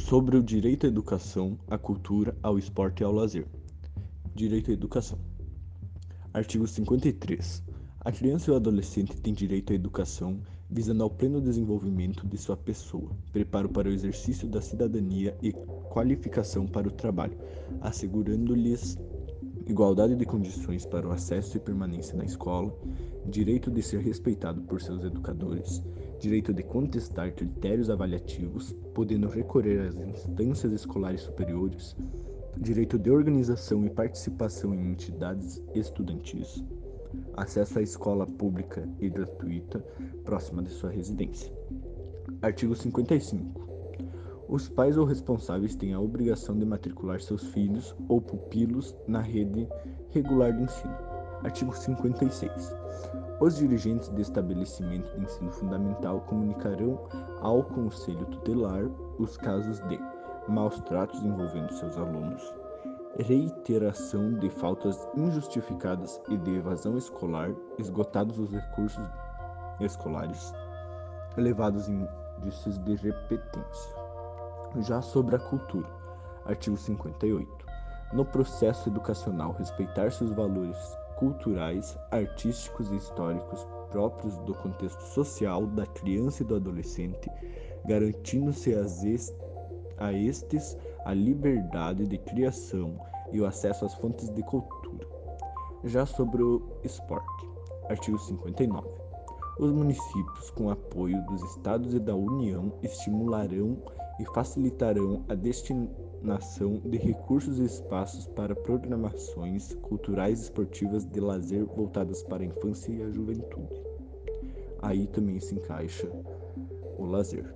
sobre o direito à educação, à cultura, ao esporte e ao lazer. Direito à educação. Artigo 53. A criança e o adolescente têm direito à educação visando ao pleno desenvolvimento de sua pessoa, preparo para o exercício da cidadania e qualificação para o trabalho, assegurando-lhes igualdade de condições para o acesso e permanência na escola, direito de ser respeitado por seus educadores, direito de contestar critérios avaliativos, podendo recorrer às instâncias escolares superiores, direito de organização e participação em entidades estudantis, acesso à escola pública e gratuita próxima de sua residência. Artigo 55. Os pais ou responsáveis têm a obrigação de matricular seus filhos ou pupilos na rede regular de ensino. Artigo 56. Os dirigentes de estabelecimento de ensino fundamental comunicarão ao Conselho Tutelar os casos de maus tratos envolvendo seus alunos, reiteração de faltas injustificadas e de evasão escolar, esgotados os recursos escolares, elevados índices de repetência. Já sobre a cultura, artigo 58. No processo educacional, respeitar-se os valores culturais, artísticos e históricos próprios do contexto social da criança e do adolescente, garantindo-se a estes a liberdade de criação e o acesso às fontes de cultura. Já sobre o esporte, artigo 59. Os municípios, com apoio dos estados e da União, estimularão e facilitarão a destinação de recursos e espaços para programações culturais e esportivas de lazer voltadas para a infância e a juventude. Aí também se encaixa o lazer.